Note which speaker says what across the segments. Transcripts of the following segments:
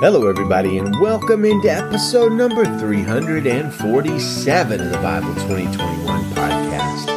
Speaker 1: Hello, everybody, and welcome into episode number 347 of the Bible 2021 podcast.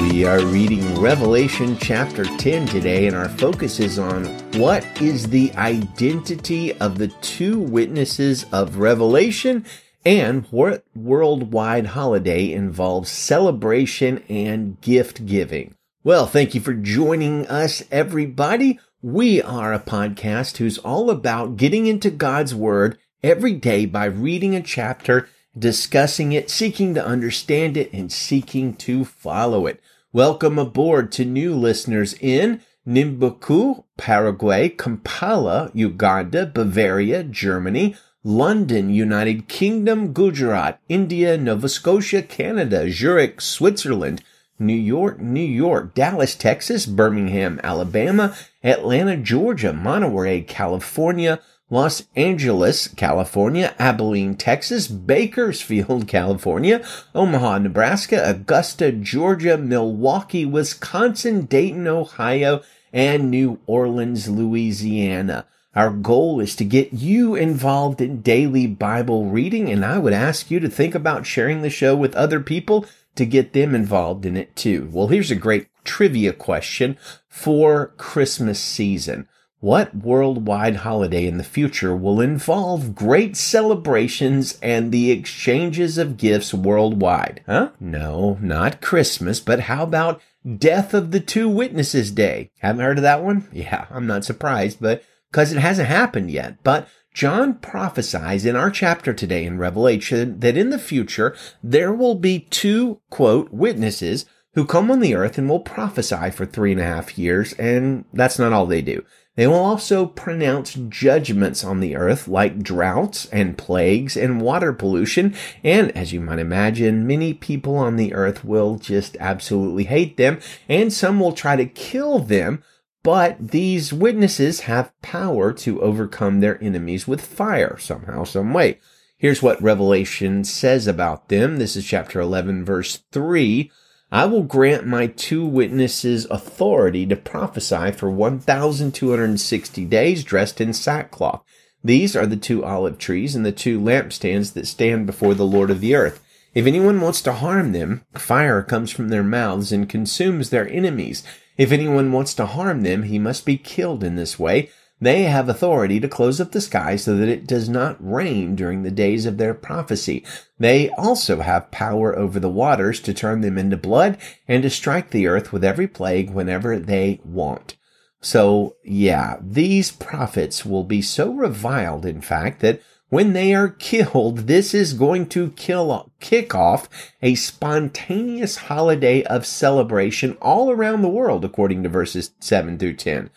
Speaker 1: We are reading Revelation chapter 10 today, and our focus is on what is the identity of the two witnesses of Revelation and what worldwide holiday involves celebration and gift giving. Well, thank you for joining us, everybody. We are a podcast who's all about getting into God's Word every day by reading a chapter, discussing it, seeking to understand it, and seeking to follow it. Welcome aboard to new listeners in Nimbuku, Paraguay, Kampala, Uganda, Bavaria, Germany, London, United Kingdom, Gujarat, India, Nova Scotia, Canada, Zurich, Switzerland, New York, New York, Dallas, Texas, Birmingham, Alabama, Atlanta, Georgia, Monterey, California, Los Angeles, California, Abilene, Texas, Bakersfield, California, Omaha, Nebraska, Augusta, Georgia, Milwaukee, Wisconsin, Dayton, Ohio, and New Orleans, Louisiana. Our goal is to get you involved in daily Bible reading, and I would ask you to think about sharing the show with other people to get them involved in it too. Well, here's a great trivia question for Christmas season. What worldwide holiday in the future will involve great celebrations and the exchanges of gifts worldwide? Huh? No, not Christmas, but how about Death of the Two Witnesses Day? Haven't heard of that one? Yeah, I'm not surprised, but because it hasn't happened yet. But John prophesies in our chapter today in Revelation that in the future there will be two, quote, witnesses who come on the earth and will prophesy for three and a half years, and that's not all they do. They will also pronounce judgments on the earth like droughts and plagues and water pollution. And as you might imagine, many people on the earth will just absolutely hate them and some will try to kill them but these witnesses have power to overcome their enemies with fire somehow, some way. Here's what Revelation says about them. This is chapter 11, verse 3. I will grant my two witnesses authority to prophesy for 1,260 days dressed in sackcloth. These are the two olive trees and the two lampstands that stand before the Lord of the earth. If anyone wants to harm them, fire comes from their mouths and consumes their enemies. If anyone wants to harm them, he must be killed in this way. They have authority to close up the sky so that it does not rain during the days of their prophecy. They also have power over the waters to turn them into blood and to strike the earth with every plague whenever they want. So, yeah, these prophets will be so reviled, in fact, that when they are killed, this is going to kill, kick off a spontaneous holiday of celebration all around the world, according to verses 7 through 10,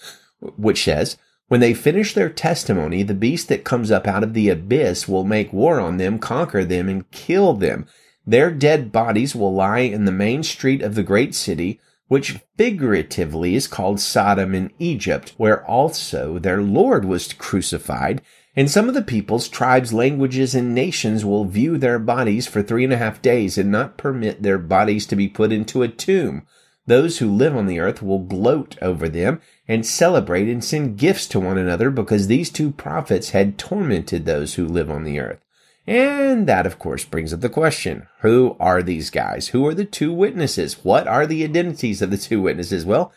Speaker 1: which says, when they finish their testimony, the beast that comes up out of the abyss will make war on them, conquer them, and kill them. Their dead bodies will lie in the main street of the great city, which figuratively is called Sodom in Egypt, where also their Lord was crucified, and some of the peoples, tribes, languages, and nations will view their bodies for three and a half days and not permit their bodies to be put into a tomb. Those who live on the earth will gloat over them and celebrate and send gifts to one another because these two prophets had tormented those who live on the earth. And that, of course, brings up the question who are these guys? Who are the two witnesses? What are the identities of the two witnesses? Well,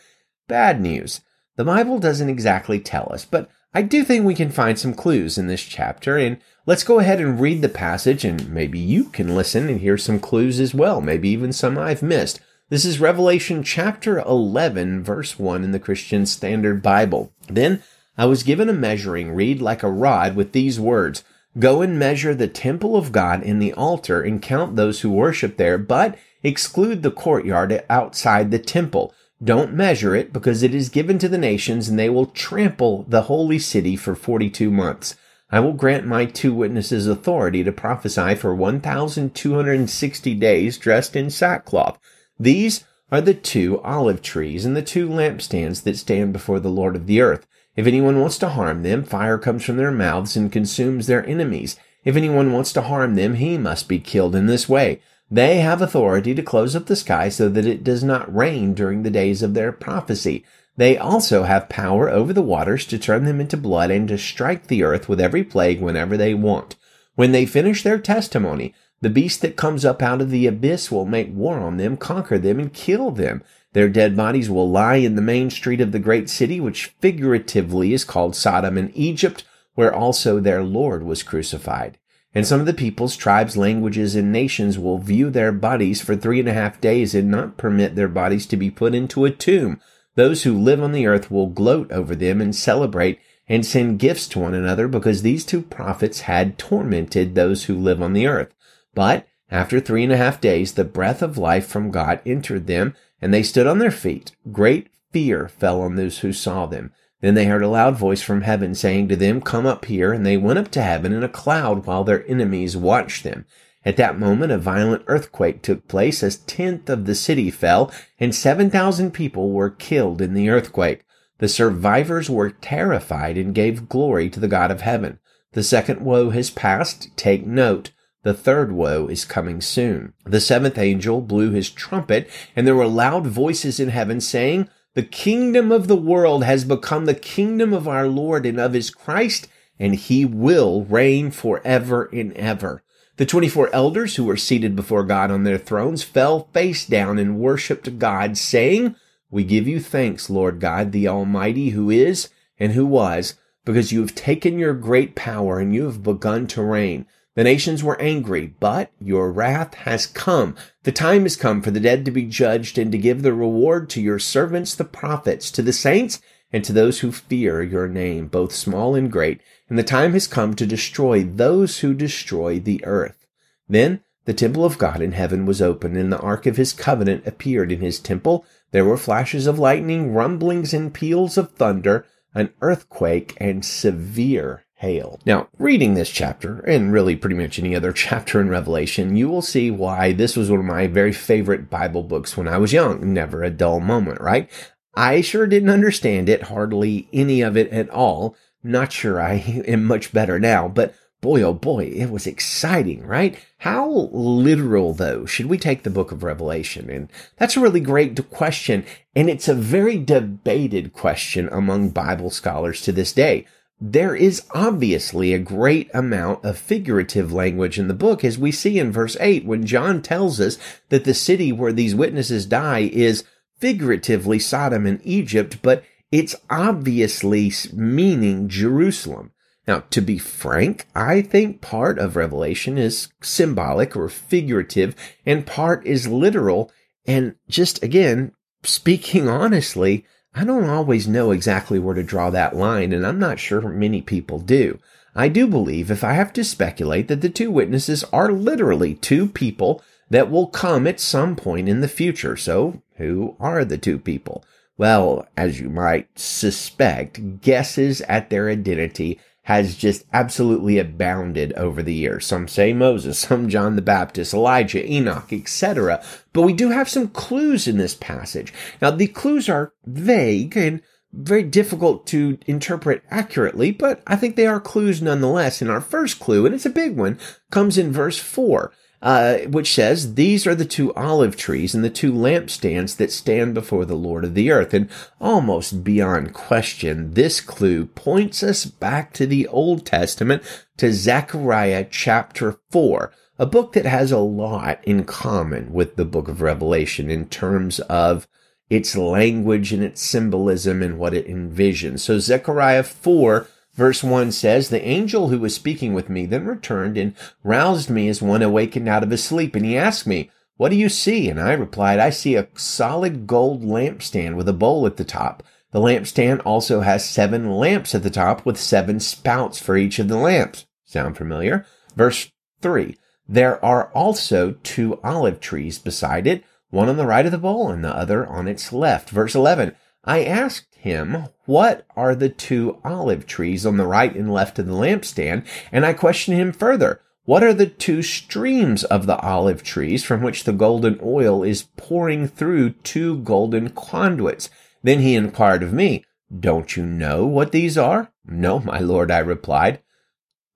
Speaker 1: bad news. The Bible doesn't exactly tell us, but I do think we can find some clues in this chapter, and let's go ahead and read the passage, and maybe you can listen and hear some clues as well, maybe even some I've missed. This is Revelation chapter 11, verse 1 in the Christian Standard Bible. Then I was given a measuring reed like a rod with these words Go and measure the temple of God in the altar and count those who worship there, but exclude the courtyard outside the temple don't measure it because it is given to the nations and they will trample the holy city for 42 months. I will grant my two witnesses authority to prophesy for 1,260 days dressed in sackcloth. These are the two olive trees and the two lampstands that stand before the Lord of the earth. If anyone wants to harm them, fire comes from their mouths and consumes their enemies. If anyone wants to harm them, he must be killed in this way. They have authority to close up the sky so that it does not rain during the days of their prophecy. They also have power over the waters to turn them into blood and to strike the earth with every plague whenever they want. When they finish their testimony, the beast that comes up out of the abyss will make war on them, conquer them, and kill them. Their dead bodies will lie in the main street of the great city, which figuratively is called Sodom and Egypt, where also their Lord was crucified. And some of the peoples, tribes, languages, and nations will view their bodies for three and a half days and not permit their bodies to be put into a tomb. Those who live on the earth will gloat over them and celebrate and send gifts to one another because these two prophets had tormented those who live on the earth. But after three and a half days, the breath of life from God entered them and they stood on their feet. Great fear fell on those who saw them. Then they heard a loud voice from heaven saying to them, Come up here. And they went up to heaven in a cloud while their enemies watched them. At that moment, a violent earthquake took place. A tenth of the city fell, and 7,000 people were killed in the earthquake. The survivors were terrified and gave glory to the God of heaven. The second woe has passed. Take note. The third woe is coming soon. The seventh angel blew his trumpet, and there were loud voices in heaven saying, The kingdom of the world has become the kingdom of our Lord and of his Christ, and he will reign forever and ever. The 24 elders who were seated before God on their thrones fell face down and worshiped God, saying, We give you thanks, Lord God, the Almighty, who is and who was, because you have taken your great power and you have begun to reign. The nations were angry, but your wrath has come. The time has come for the dead to be judged and to give the reward to your servants, the prophets, to the saints, and to those who fear your name, both small and great, and the time has come to destroy those who destroy the earth. Then the temple of God in heaven was opened, and the ark of his covenant appeared in his temple. There were flashes of lightning, rumblings and peals of thunder, an earthquake, and severe hail. Now, reading this chapter, and really pretty much any other chapter in Revelation, you will see why this was one of my very favorite Bible books when I was young. Never a dull moment, right? I sure didn't understand it, hardly any of it at all, not sure I am much better now, but boy, oh boy, it was exciting, right? How literal, though, should we take the book of Revelation? And that's a really great question. And it's a very debated question among Bible scholars to this day. There is obviously a great amount of figurative language in the book, as we see in verse 8, when John tells us that the city where these witnesses die is figuratively Sodom and Egypt, but it's obviously meaning Jerusalem. Now, to be frank, I think part of Revelation is symbolic or figurative and part is literal. And just again, speaking honestly, I don't always know exactly where to draw that line, and I'm not sure many people do. I do believe, if I have to speculate, that the two witnesses are literally two people that will come at some point in the future. So, who are the two people? Well, as you might suspect, guesses at their identity has just absolutely abounded over the years. Some say Moses, some John the Baptist, Elijah, Enoch, etc. But we do have some clues in this passage. Now, the clues are vague and very difficult to interpret accurately, but I think they are clues nonetheless. And our first clue, and it's a big one, comes in verse 4 uh, which says, These are the two olive trees and the two lampstands that stand before the Lord of the earth. And almost beyond question, this clue points us back to the Old Testament, to Zechariah chapter 4, a book that has a lot in common with the book of Revelation in terms of its language and its symbolism and what it envisions. So Zechariah 4 Verse 1 says, The angel who was speaking with me then returned and roused me as one awakened out of his sleep. And he asked me, What do you see? And I replied, I see a solid gold lampstand with a bowl at the top. The lampstand also has seven lamps at the top with seven spouts for each of the lamps. Sound familiar? Verse 3. There are also two olive trees beside it, one on the right of the bowl and the other on its left. Verse 11. I asked him, What are the two olive trees on the right and left of the lampstand? And I questioned him further, What are the two streams of the olive trees from which the golden oil is pouring through two golden conduits? Then he inquired of me, Don't you know what these are? No, my lord, I replied.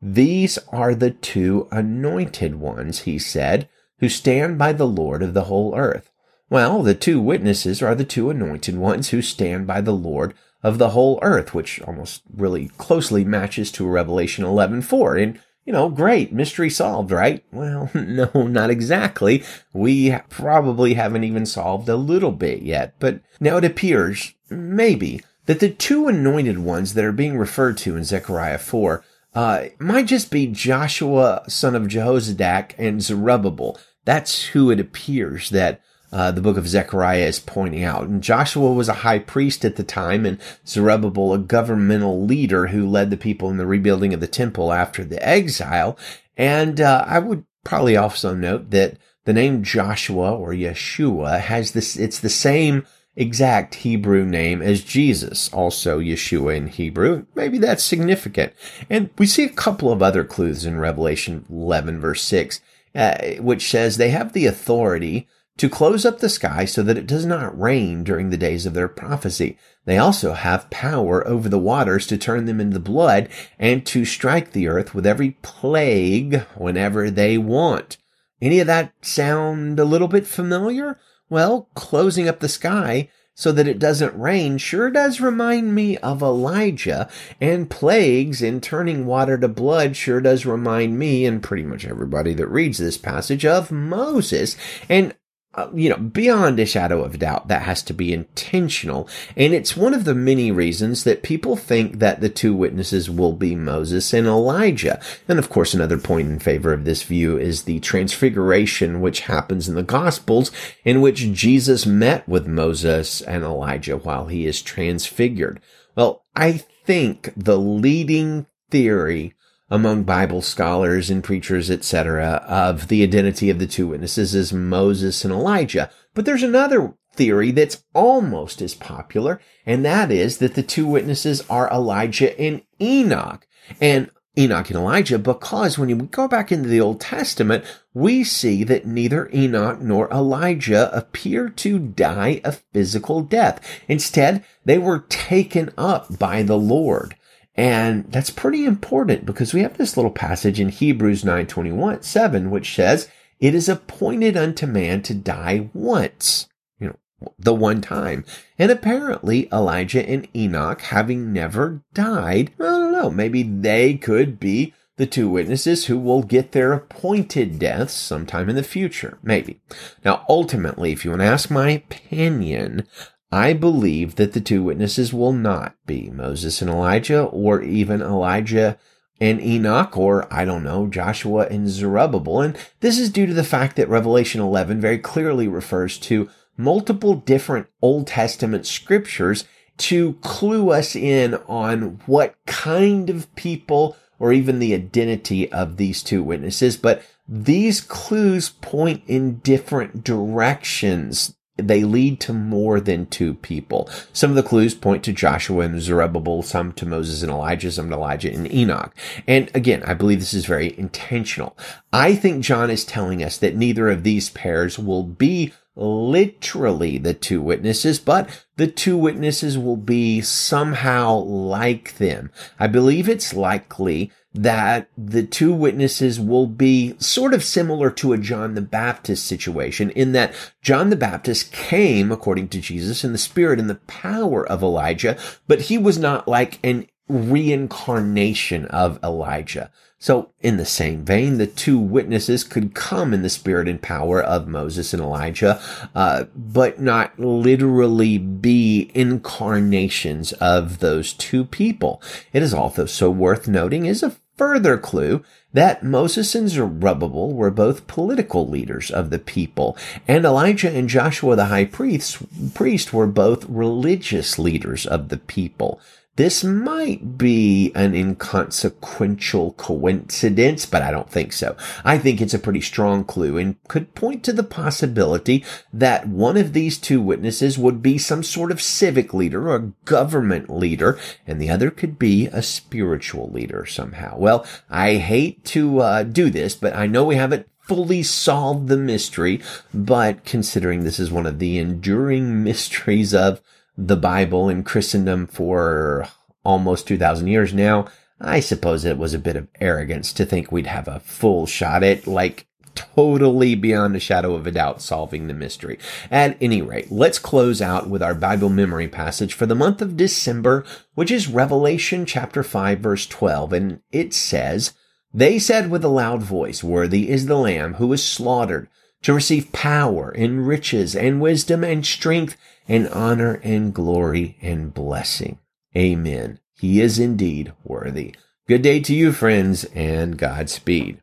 Speaker 1: These are the two anointed ones, he said, who stand by the Lord of the whole earth. Well, the two witnesses are the two anointed ones who stand by the Lord of the whole earth, which almost really closely matches to Revelation 11:4. And you know, great, mystery solved, right? Well, no, not exactly. We probably haven't even solved a little bit yet, but now it appears, maybe, that the two anointed ones that are being referred to in Zechariah 4 uh, might just be Joshua, son of Jehozadak, and Zerubbabel. That's who it appears that uh, the book of Zechariah is pointing out. And Joshua was a high priest at the time, and Zerubbabel a governmental leader who led the people in the rebuilding of the temple after the exile. And uh, I would probably also note that the name Joshua or Yeshua has this, it's the same exact Hebrew name as Jesus, also Yeshua in Hebrew. Maybe that's significant. And we see a couple of other clues in Revelation 11 verse 6, uh, which says they have the authority to close up the sky so that it does not rain during the days of their prophecy. They also have power over the waters to turn them into blood and to strike the earth with every plague whenever they want. Any of that sound a little bit familiar? Well, closing up the sky so that it doesn't rain sure does remind me of Elijah, and plagues in turning water to blood sure does remind me and pretty much everybody that reads this passage of Moses. And uh, you know, beyond a shadow of doubt, that has to be intentional. And it's one of the many reasons that people think that the two witnesses will be Moses and Elijah. And of course, another point in favor of this view is the transfiguration, which happens in the Gospels, in which Jesus met with Moses and Elijah while he is transfigured. Well, I think the leading theory among Bible scholars and preachers, etc., of the identity of the two witnesses as Moses and Elijah. But there's another theory that's almost as popular, and that is that the two witnesses are Elijah and Enoch. And Enoch and Elijah because when you go back into the Old Testament, we see that neither Enoch nor Elijah appear to die a physical death. Instead, they were taken up by the Lord. And that's pretty important because we have this little passage in Hebrews 9:21, 7, which says, it is appointed unto man to die once, you know, the one time. And apparently Elijah and Enoch, having never died, I don't know, maybe they could be the two witnesses who will get their appointed deaths sometime in the future. Maybe. Now, ultimately, if you want to ask my opinion, I believe that the two witnesses will not be Moses and Elijah, or even Elijah and Enoch, or I don't know, Joshua and Zerubbabel. And this is due to the fact that Revelation 11 very clearly refers to multiple different Old Testament scriptures to clue us in on what kind of people or even the identity of these two witnesses. But these clues point in different directions they lead to more than two people. Some of the clues point to Joshua and Zerubbabel, some to Moses and Elijah, some to Elijah and Enoch. And again, I believe this is very intentional. I think John is telling us that neither of these pairs will be literally the two witnesses, but the two witnesses will be somehow like them. I believe it's likely that the two witnesses will be sort of similar to a John the Baptist situation in that John the Baptist came, according to Jesus, in the spirit and the power of Elijah, but he was not like an reincarnation of Elijah. So in the same vein, the two witnesses could come in the spirit and power of Moses and Elijah, uh, but not literally be incarnations of those two people. It is also so worth noting is a further clue that Moses and Zerubbabel were both political leaders of the people, and Elijah and Joshua the high priest, priest were both religious leaders of the people. This might be an inconsequential coincidence, but I don't think so. I think it's a pretty strong clue and could point to the possibility that one of these two witnesses would be some sort of civic leader or government leader, and the other could be a spiritual leader somehow. Well, I hate to uh, do this, but I know we haven't fully solved the mystery, but considering this is one of the enduring mysteries of the Bible in Christendom for almost 2000 years now, I suppose it was a bit of arrogance to think we'd have a full shot at like totally beyond a shadow of a doubt solving the mystery. At any rate, let's close out with our Bible memory passage for the month of December, which is Revelation chapter 5 verse 12. And it says, They said with a loud voice, Worthy is the Lamb who was slaughtered to receive power and riches and wisdom and strength and honor and glory and blessing. Amen. He is indeed worthy. Good day to you, friends, and Godspeed.